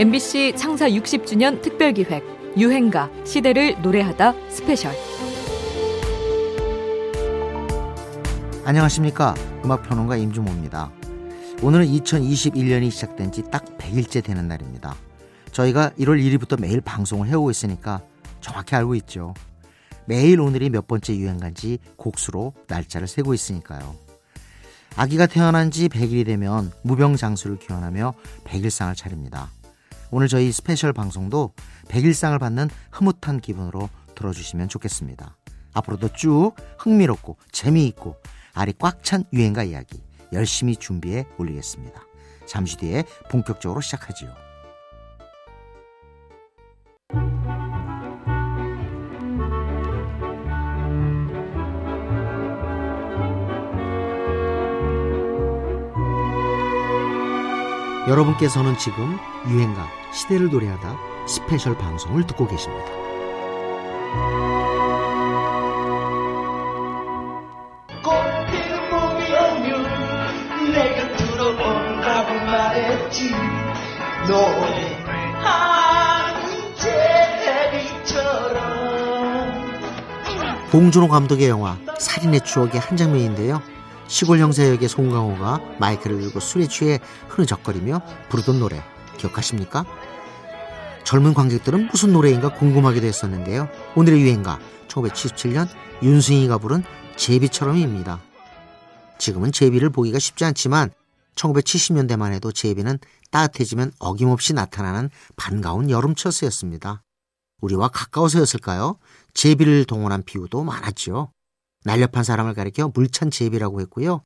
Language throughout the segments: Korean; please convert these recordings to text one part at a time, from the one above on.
MBC 창사 60주년 특별기획 유행가 시대를 노래하다 스페셜. 안녕하십니까. 음악평론가 임진모입니다. 오늘은 2021년이 시작된 지 딱 100일째 되는 날입니다. 저희가 1월 1일부터 매일 방송을 해오고 있으니까 정확히 알고 있죠. 매일 오늘이 몇 번째 유행가인지 곡수로 날짜를 세고 있으니까요. 아기가 태어난 지 100일이 되면 무병장수를 기원하며 100일상을 차립니다 오늘 저희 스페셜 방송도 100일상을 받는 흐뭇한 기분으로 들어주시면 좋겠습니다. 앞으로도 쭉 흥미롭고 재미있고 알이 꽉 찬 유행가 이야기 열심히 준비해 올리겠습니다. 잠시 뒤에 본격적으로 시작하지요. 여러분께서는 지금 유행가 시대를 노래하다 스페셜 방송을 듣고 계십니다. 꽃피는 봄이 오면 내 곁으로 온다고 말했지 제비처럼 봉준호 감독의 영화 살인의 추억의 한 장면인데요. 시골 형사 역의 송강호가 마이크를 들고 술에 취해 흐느적거리며 부르던 노래 기억하십니까? 젊은 관객들은 무슨 노래인가 궁금하기도 했었는데요. 오늘의 유행가 1977년 윤승이가 부른 제비처럼입니다. 지금은 제비를 보기가 쉽지 않지만 1970년대만 해도 제비는 따뜻해지면 어김없이 나타나는 반가운 여름철새였습니다. 우리와 가까워서였을까요? 제비를 동원한 비유도 많았죠. 날렵한 사람을 가리켜 물찬 제비라고 했고요.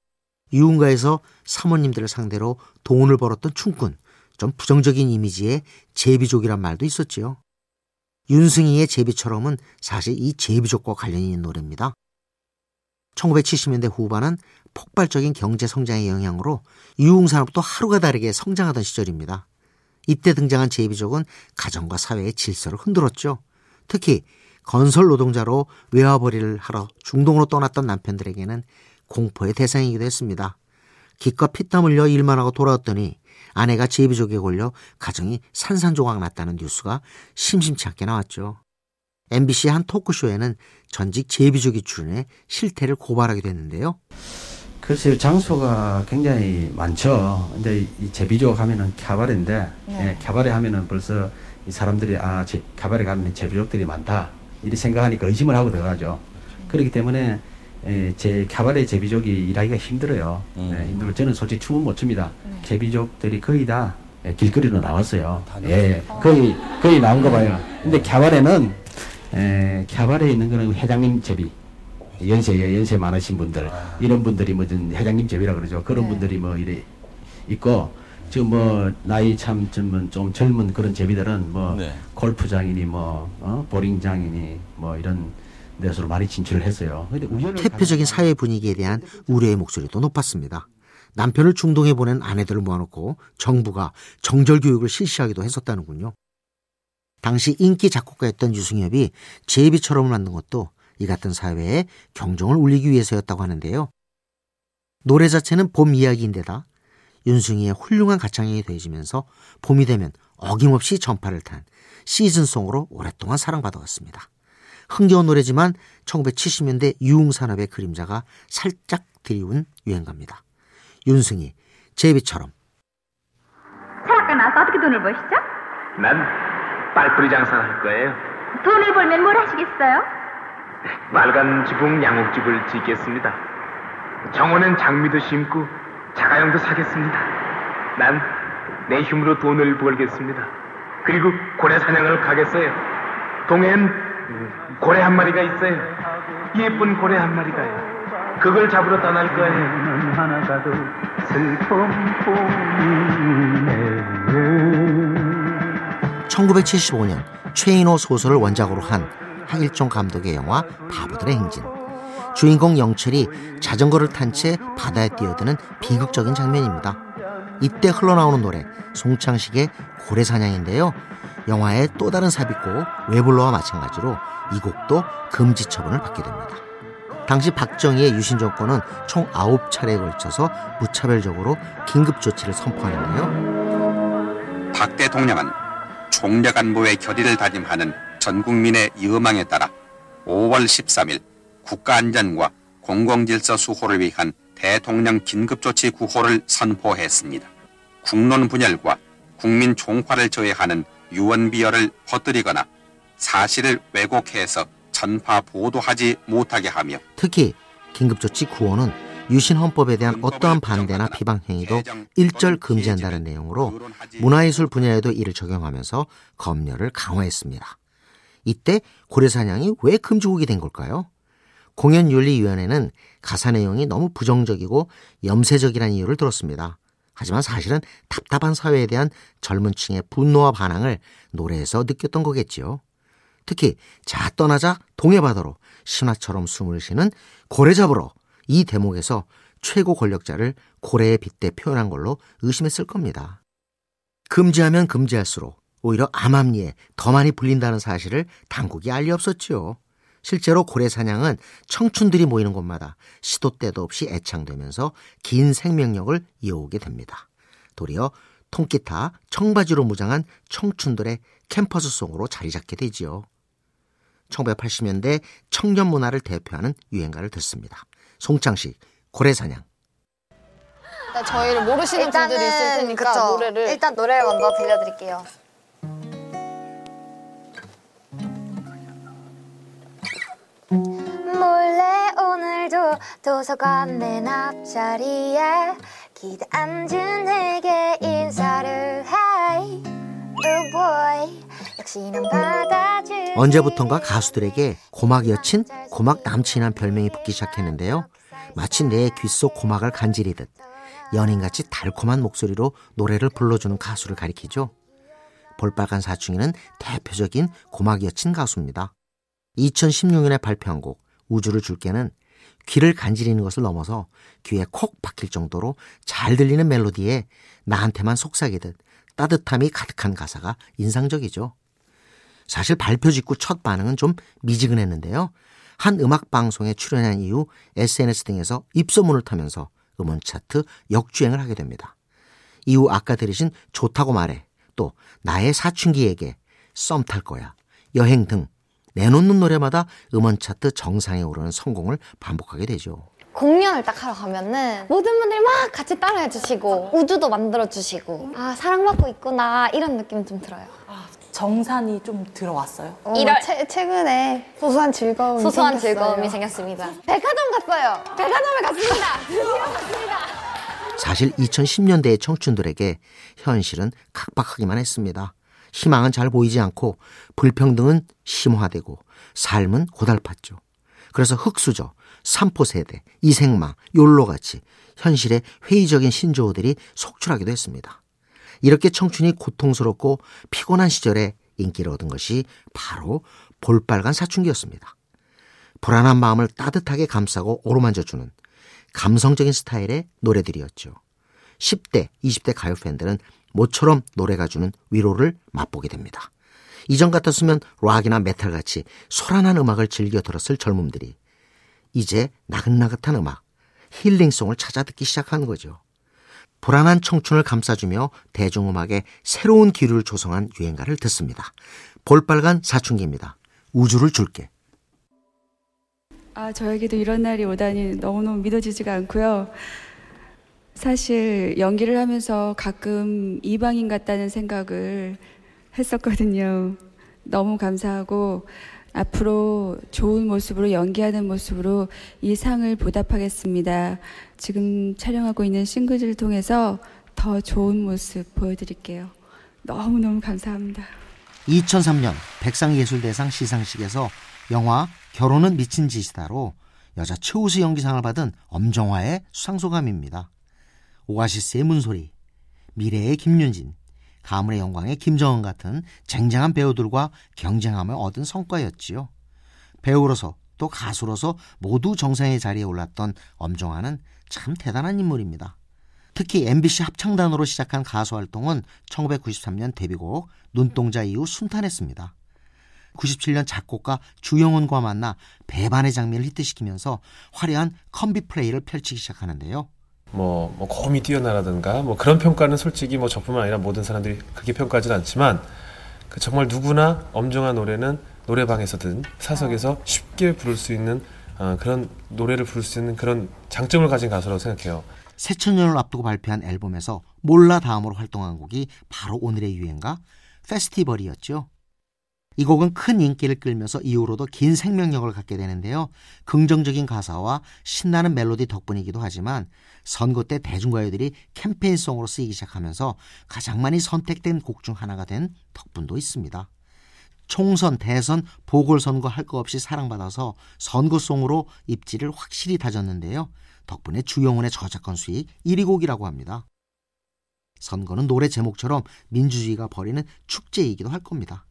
유흥가에서 사모님들을 상대로 돈을 벌었던 춤꾼, 좀 부정적인 이미지의 제비족이란 말도 있었지요. 윤승희의 제비처럼은 사실 이 제비족과 관련이 있는 노래입니다. 1970년대 후반은 폭발적인 경제 성장의 영향으로 유흥 산업도 하루가 다르게 성장하던 시절입니다. 이때 등장한 제비족은 가정과 사회의 질서를 흔들었죠. 특히 건설 노동자로 외화벌이를 하러 중동으로 떠났던 남편들에게는 공포의 대상이기도 했습니다. 기껏 피땀 흘려 일만 하고 돌아왔더니 아내가 제비족에 걸려 가정이 산산조각 났다는 뉴스가 심심치 않게 나왔죠. MBC 한 토크쇼에는 전직 제비족이 출연해 실태를 고발하기도 했는데요. 글쎄요, 장소가 굉장히 많죠. 근데 이 제비족 하면은 캬바레인데, 네. 예, 캬바레 하면은 벌써 이 사람들이, 아, 제, 캬바레 가면 제비족들이 많다. 이렇게 생각하니까 의심을 하고 들어가죠. 그렇기 때문에, 예, 제 캬바레 제비족이 일하기가 힘들어요. 예, 힘들고 저는 솔직히 춤은 못 춥니다. 제비족들이 거의 다 예, 길거리로 나왔어요. 예, 거의, 거의 나온 거 봐요. 근데 캬바레는, 에, 캬바레에 있는 거는 회장님 제비. 연세, 연세 많으신 분들, 이런 분들이 뭐, 좀 회장님 제비라 그러죠. 그런 네. 분들이 뭐, 이래, 있고, 지금 뭐, 나이 참, 좀, 좀 젊은 그런 제비들은 뭐, 네. 골프장이니 뭐, 어, 보링장이니 뭐, 이런 데서로 많이 진출을 했어요. 근데 우연을 태폐적인 가지고 사회 분위기에 대한 우려의 목소리도 높았습니다. 남편을 중동에 보낸 아내들을 모아놓고 정부가 정절 교육을 실시하기도 했었다는군요. 당시 인기 작곡가였던 유승엽이 제비처럼을 만든 것도 이 같은 사회에 경종을 울리기 위해서였다고 하는데요. 노래 자체는 봄 이야기인데다 윤승희의 훌륭한 가창력이 더해지면서 봄이 되면 어김없이 전파를 탄 시즌송으로 오랫동안 사랑받아왔습니다. 흥겨운 노래지만 1970년대 유흥산업의 그림자가 살짝 드리운 유행가입니다. 윤승희, 제비처럼 철학가 나와서 어떻게 돈을 버시죠? 난 빨뿌리 장사를 할 거예요. 돈을 벌면 뭘 하시겠어요? 말간 지붕 양옥집을 짓겠습니다. 정원엔 장미도 심고 자가용도 사겠습니다. 난 내 힘으로 돈을 벌겠습니다. 그리고 고래 사냥을 가겠어요. 동해엔 음, 고래 한 마리가 있어요. 예쁜 고래 한 마리가요. 그걸 잡으러 떠날 거예요. 하나 가도 슬픔 뿐이네. 1975년 최인호 소설을 원작으로 한 하일종 감독의 영화 바보들의 행진. 주인공 영철이 자전거를 탄 채 바다에 뛰어드는 비극적인 장면입니다. 이때 흘러나오는 노래 송창식의 고래사냥인데요. 영화의 또 다른 삽입곡 외불러와 마찬가지로 이 곡도 금지 처분을 받게 됩니다. 당시 박정희의 유신 정권은 총 9차례에 걸쳐서 무차별적으로 긴급 조치를 선포하는데요. 박 대통령은 동력 안보의 결의를 다짐하는 전 국민의 이음망에 따라 5월 13일 국가안전과 공공질서 수호를 위한 대통령 긴급조치 구호를 선포했습니다. 국론 분열과 국민 총화를 저해하는 유언비어를 퍼뜨리거나 사실을 왜곡해서 전파 보도하지 못하게 하며 특히 긴급조치 구호는 유신 헌법에 대한 어떠한 반대나 비방 행위도 일절 금지한다는 내용으로 문화예술 분야에도 이를 적용하면서 검열을 강화했습니다. 이때 고래사냥이 왜 금지곡이 된 걸까요? 공연윤리위원회는 가사 내용이 너무 부정적이고 염세적이라는 이유를 들었습니다. 하지만 사실은 답답한 사회에 대한 젊은 층의 분노와 반항을 노래에서 느꼈던 거겠지요. 특히 자 떠나자 동해바다로 신화처럼 숨을 쉬는 고래 잡으러 이 대목에서 최고 권력자를 고래에 빗대 표현한 걸로 의심했을 겁니다. 금지하면 금지할수록 오히려 암암리에 더 많이 불린다는 사실을 당국이 알리 없었지요. 실제로 고래 사냥은 청춘들이 모이는 곳마다 시도 때도 없이 애창되면서 긴 생명력을 이어오게 됩니다. 도리어 통기타, 청바지로 무장한 청춘들의 캠퍼스 송으로 자리 잡게 되지요. 1980년대 청년 문화를 대표하는 유행가를 듣습니다. 송창식, 고래사냥. 일단 저희를 모르시는 분들이 있을 테니까 그쵸. 노래를 일단 노래를 먼저 들려드릴게요. 도 도서관 맨 앞자리에 기대 앉은 내게 인사를 해. Oh boy, 언제부턴가 가수들에게 고막 여친, 고막 남친이란 별명이 붙기 시작했는데요. 마치 내 귀 속 고막을 간지리듯 연인같이 달콤한 목소리로 노래를 불러주는 가수를 가리키죠. 볼빨간 사춘기는 대표적인 고막 여친 가수입니다. 2016년에 발표한 곡 우주를 줄게는 귀를 간지리는 것을 넘어서 귀에 콕 박힐 정도로 잘 들리는 멜로디에 나한테만 속삭이듯 따뜻함이 가득한 가사가 인상적이죠. 사실 발표 직후 첫 반응은 좀 미지근했는데요. 한 음악 방송에 출연한 이후 SNS 등에서 입소문을 타면서 음원 차트 역주행을 하게 됩니다. 이후 아까 들으신 좋다고 말해 또 나의 사춘기에게 썸 탈 거야 여행 등 내놓는 노래마다 음원 차트 정상에 오르는 성공을 반복하게 되죠. 공연을 딱 하러 가면은 모든 분들이 막 같이 따라해 주시고 우주도 만들어 주시고 아 사랑받고 있구나 이런 느낌 좀 들어요. 정산이 좀 들어왔어요. 어, 이럴- 최, 최근에 소소한 즐거움이 소소한 생겼어요. 즐거움이 생겼습니다. 백화점 갔어요. 백화점에 갔습니다. 드디어 갔습니다. 사실 2010년대의 청춘들에게 현실은 각박하기만 했습니다. 희망은 잘 보이지 않고 불평등은 심화되고 삶은 고달팠죠. 그래서 흑수저, 삼포세대, 이생마, 욜로같이 현실의 회의적인 신조어들이 속출하기도 했습니다. 이렇게 청춘이 고통스럽고 피곤한 시절에 인기를 얻은 것이 바로 볼빨간 사춘기였습니다. 불안한 마음을 따뜻하게 감싸고 어루만져주는 감성적인 스타일의 노래들이었죠. 10대, 20대 가요 팬들은 모처럼 노래가 주는 위로를 맛보게 됩니다. 이전 같았으면 락이나 메탈 같이 소란한 음악을 즐겨 들었을 젊음들이 이제 나긋나긋한 음악, 힐링송을 찾아 듣기 시작하는 거죠. 불안한 청춘을 감싸주며 대중음악의 새로운 기류를 조성한 유행가를 듣습니다. 볼빨간 사춘기입니다. 우주를 줄게. 아, 저에게도 이런 날이 오다니 너무너무 믿어지지가 않고요. 사실 연기를 하면서 가끔 이방인 같다는 생각을 했었거든요. 너무 감사하고 앞으로 좋은 모습으로 연기하는 모습으로 이 상을 보답하겠습니다. 지금 촬영하고 있는 싱글을 통해서 더 좋은 모습 보여드릴게요. 너무너무 감사합니다. 2003년 백상예술대상 시상식에서 영화 결혼은 미친 짓이다로 여자 최우수 연기상을 받은 엄정화의 수상 소감입니다. 오아시스의 문소리, 미래의 김윤진, 가물의 영광의 김정은 같은 쟁쟁한 배우들과 경쟁하며 얻은 성과였지요. 배우로서 또 가수로서 모두 정상의 자리에 올랐던 엄정화는 참 대단한 인물입니다. 특히 MBC 합창단으로 시작한 가수 활동은 1993년 데뷔곡 눈동자 이후 순탄했습니다. 97년 작곡가 주영훈과 만나 배반의 장미를 히트시키면서 화려한 컴비 플레이를 펼치기 시작하는데요. 뭐, 뭐 고음이 뛰어나라든가 뭐 그런 평가는 솔직히 뭐 저뿐만 아니라 모든 사람들이 그렇게 평가하지는 않지만 그 정말 누구나 엄정한 노래는 노래방에서든 사석에서 쉽게 부를 수 있는 어, 그런 노래를 부를 수 있는 그런 장점을 가진 가수라고 생각해요. 새천년을 앞두고 발표한 앨범에서 몰라 다음으로 활동한 곡이 바로 오늘의 유행가 페스티벌이었죠. 이 곡은 큰 인기를 끌면서 이후로도 긴 생명력을 갖게 되는데요. 긍정적인 가사와 신나는 멜로디 덕분이기도 하지만 선거 때 대중가요들이 캠페인송으로 쓰이기 시작하면서 가장 많이 선택된 곡 중 하나가 된 덕분도 있습니다. 총선, 대선, 보궐선거 할거 없이 사랑받아서 선거송으로 입지를 확실히 다졌는데요. 덕분에 주영훈의 저작권 수익 1위 곡이라고 합니다. 선거는 노래 제목처럼 민주주의가 벌이는 축제이기도 할 겁니다.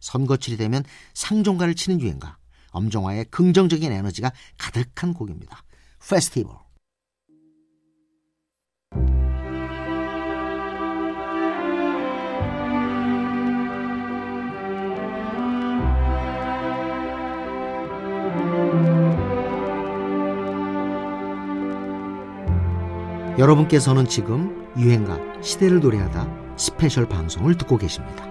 선거칠이 되면 상종가를 치는 유행가, 엄정화의 긍정적인 에너지가 가득한 곡입니다. 페스티벌. 여러분께서는 지금 유행가 시대를 노래하다 스페셜 방송을 듣고 계십니다.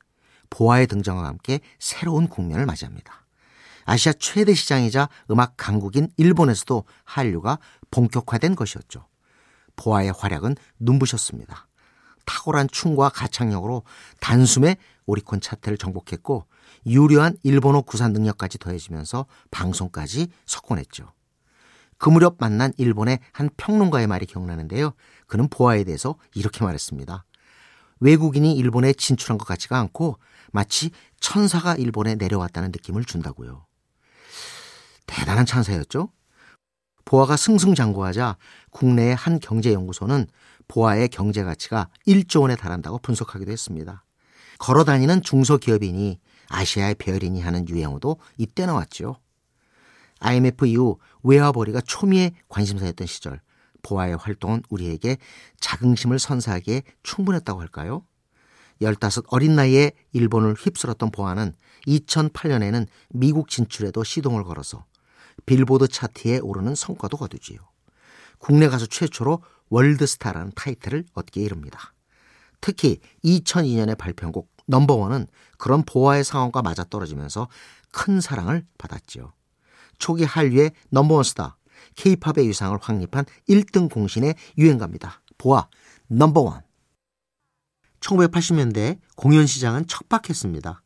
보아의 등장과 함께 새로운 국면을 맞이합니다. 아시아 최대 시장이자 음악 강국인 일본에서도 한류가 본격화된 것이었죠. 보아의 활약은 눈부셨습니다. 탁월한 춤과 가창력으로 단숨에 오리콘 차트를 정복했고 유려한 일본어 구사 능력까지 더해지면서 방송까지 석권했죠. 그 무렵 만난 일본의 한 평론가의 말이 기억나는데요. 그는 보아에 대해서 이렇게 말했습니다. 외국인이 일본에 진출한 것 같지가 않고 마치 천사가 일본에 내려왔다는 느낌을 준다고요. 대단한 찬사였죠? 보아가 승승장구하자 국내의 한 경제연구소는 보아의 경제 가치가 1조 원에 달한다고 분석하기도 했습니다. 걸어다니는 중소기업인이 아시아의 별인이 하는 유행어도 이때 나왔죠. IMF 이후 외화벌이가 초미의 관심사였던 시절 보아의 활동은 우리에게 자긍심을 선사하기에 충분했다고 할까요? 15 어린 나이에 일본을 휩쓸었던 보아는 2008년에는 미국 진출에도 시동을 걸어서 빌보드 차트에 오르는 성과도 거두지요. 국내 가수 최초로 월드스타라는 타이틀을 얻게 이릅니다. 특히 2002년에 발표한 곡 넘버원은 그런 보아의 상황과 맞아떨어지면서 큰 사랑을 받았지요. 초기 한류의 넘버원 스타, 케이팝의 위상을 확립한 1등 공신의 유행가입니다. 보아 넘버원. 1980년대 공연 시장은 척박했습니다.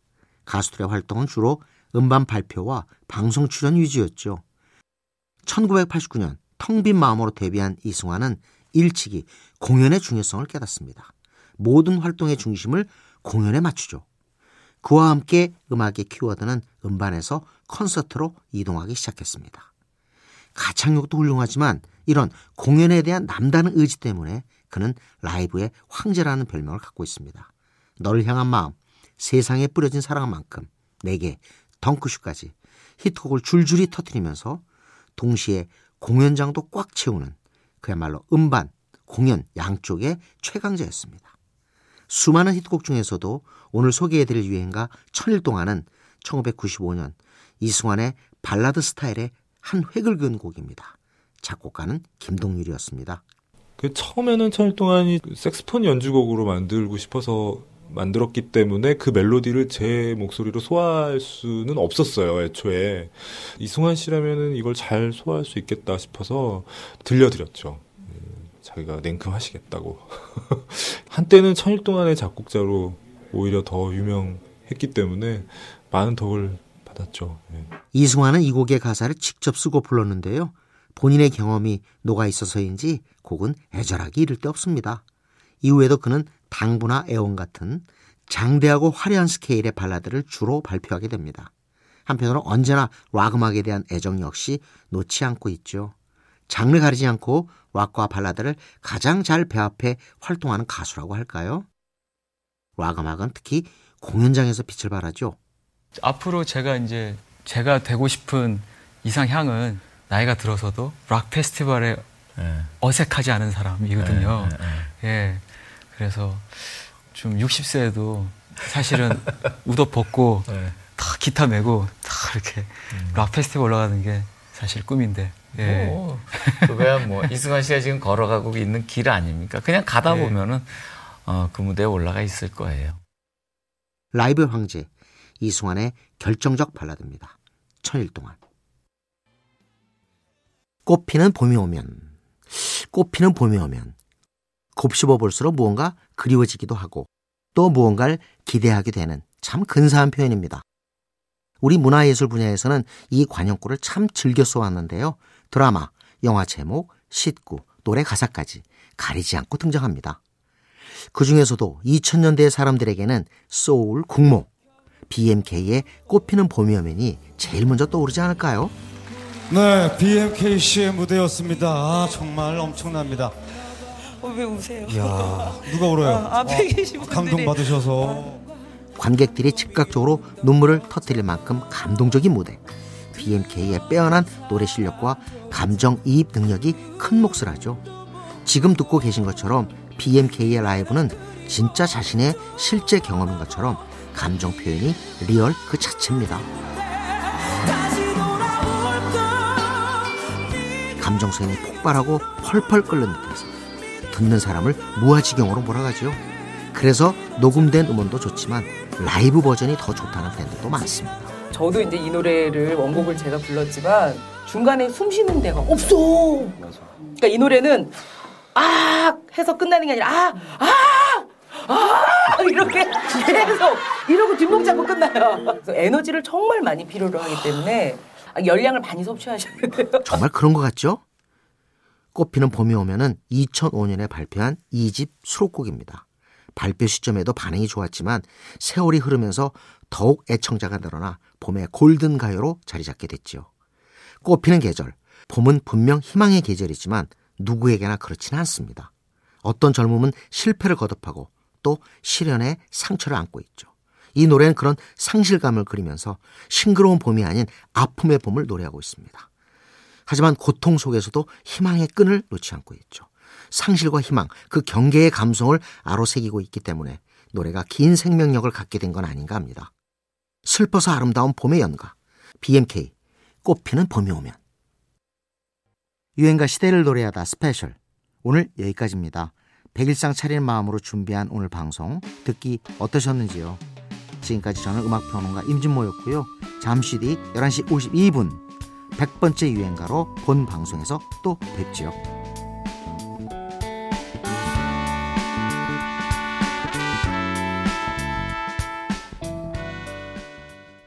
가수들의 활동은 주로 음반 발표와 방송 출연 위주였죠. 1989년 텅 빈 마음으로 데뷔한 이승환은 일찍이 공연의 중요성을 깨닫습니다. 모든 활동의 중심을 공연에 맞추죠. 그와 함께 음악의 키워드는 음반에서 콘서트로 이동하기 시작했습니다. 가창력도 훌륭하지만 이런 공연에 대한 남다른 의지 때문에 그는 라이브의 황제라는 별명을 갖고 있습니다. 널 향한 마음, 세상에 뿌려진 사랑만큼, 내게, 덩크슛까지 히트곡을 줄줄이 터뜨리면서 동시에 공연장도 꽉 채우는 그야말로 음반, 공연 양쪽의 최강자였습니다. 수많은 히트곡 중에서도 오늘 소개해드릴 유행가 천일 동안은 1995년 이승환의 발라드 스타일의 한 획을 그은 곡입니다. 작곡가는 김동률이었습니다. 그 처음에는 천일 동안이 색스폰 연주곡으로 만들고 싶어서 만들었기 때문에 그 멜로디를 제 목소리로 소화할 수는 없었어요, 애초에. 이승환 씨라면은 이걸 잘 소화할 수 있겠다 싶어서 들려드렸죠. 자기가 냉큼하시겠다고. 한때는 천일 동안의 작곡자로 오히려 더 유명했기 때문에 많은 덕을 받았죠. 예. 이승환은 이 곡의 가사를 직접 쓰고 불렀는데요. 본인의 경험이 녹아 있어서인지 곡은 애절하기 이를 데 없습니다. 이후에도 그는 당부나 애원 같은 장대하고 화려한 스케일의 발라드를 주로 발표하게 됩니다. 한편으로 언제나 락 음악에 대한 애정 역시 놓지 않고 있죠. 장르 가리지 않고 락과 발라드를 가장 잘 배합해 활동하는 가수라고 할까요? 락 음악은 특히 공연장에서 빛을 발하죠. 앞으로 제가 이제 제가 되고 싶은 이상향은 나이가 들어서도 락 페스티벌에 네. 어색하지 않은 사람이거든요. 네, 네, 예. 그래서 좀 60세에도 사실은 우도 벗고 네. 다 기타 메고 다 이렇게 음. 락 페스티벌 올라가는 게 사실 꿈인데. 예. 뭐, 그거야 뭐 이승환 씨가 지금 걸어가고 있는 길 아닙니까? 그냥 가다 예. 보면은 어, 그 무대에 올라가 있을 거예요. 라이브 황제 이승환의 결정적 발라드입니다. 천일 동안. 꽃피는 봄이 오면 꽃피는 봄이 오면 곱씹어 볼수록 무언가 그리워지기도 하고 또 무언가를 기대하게 되는 참 근사한 표현입니다. 우리 문화예술 분야에서는 이 관용구를 참 즐겨 써왔는데요. 드라마, 영화 제목, 시구, 노래 가사까지 가리지 않고 등장합니다. 그 중에서도 2000년대 사람들에게는 소울, 국모, BMK의 꽃피는 봄이 오면이 제일 먼저 떠오르지 않을까요? 네, BMK 씨의 무대였습니다. 아, 정말 엄청납니다. 어, 왜 우세요? 이야, 누가 울어요? 아, 앞에 계신 분들이. 감동 받으셔서. 관객들이 즉각적으로 눈물을 터뜨릴 만큼 감동적인 무대. BMK의 빼어난 노래 실력과 감정 이입 능력이 큰 몫을 하죠. 지금 듣고 계신 것처럼 BMK의 라이브는 진짜 자신의 실제 경험인 것처럼 감정 표현이 리얼 그 자체입니다. 감정선이 폭발하고 펄펄 끓는 듯해서 듣는 사람을 무아지경으로 몰아가죠. 그래서 녹음된 음원도 좋지만 라이브 버전이 더 좋다는 팬들도 많습니다. 저도 이제 이 노래를 원곡을 제가 불렀지만 중간에 숨 쉬는 데가 없어. 그러니까 이 노래는 아 해서 끝나는 게 아니라 아 아! 아! 이렇게 계속 이러고 뒷목 잡고 끝나요. 에너지를 정말 많이 필요로 하기 때문에 열량을 많이 섭취하셔야 돼요. 정말 그런 것 같죠? 꽃피는 봄이 오면은 2005년에 발표한 2집 수록곡입니다. 발표 시점에도 반응이 좋았지만 세월이 흐르면서 더욱 애청자가 늘어나 봄의 골든 가요로 자리 잡게 됐죠. 꽃피는 계절, 봄은 분명 희망의 계절이지만 누구에게나 그렇지는 않습니다. 어떤 젊음은 실패를 거듭하고 또 시련의 상처를 안고 있죠. 이 노래는 그런 상실감을 그리면서 싱그러운 봄이 아닌 아픔의 봄을 노래하고 있습니다. 하지만 고통 속에서도 희망의 끈을 놓지 않고 있죠. 상실과 희망, 그 경계의 감성을 아로새기고 있기 때문에 노래가 긴 생명력을 갖게 된 건 아닌가 합니다. 슬퍼서 아름다운 봄의 연가, BMK, 꽃피는 봄이 오면. 유행가 시대를 노래하다 스페셜. 오늘 여기까지입니다. 백일상 차리는 마음으로 준비한 오늘 방송 듣기 어떠셨는지요? 지금까지 저는 음악평론가 임진모였고요. 잠시 뒤 11시 52분 100번째 유행가로 본 방송에서 또 뵙지요.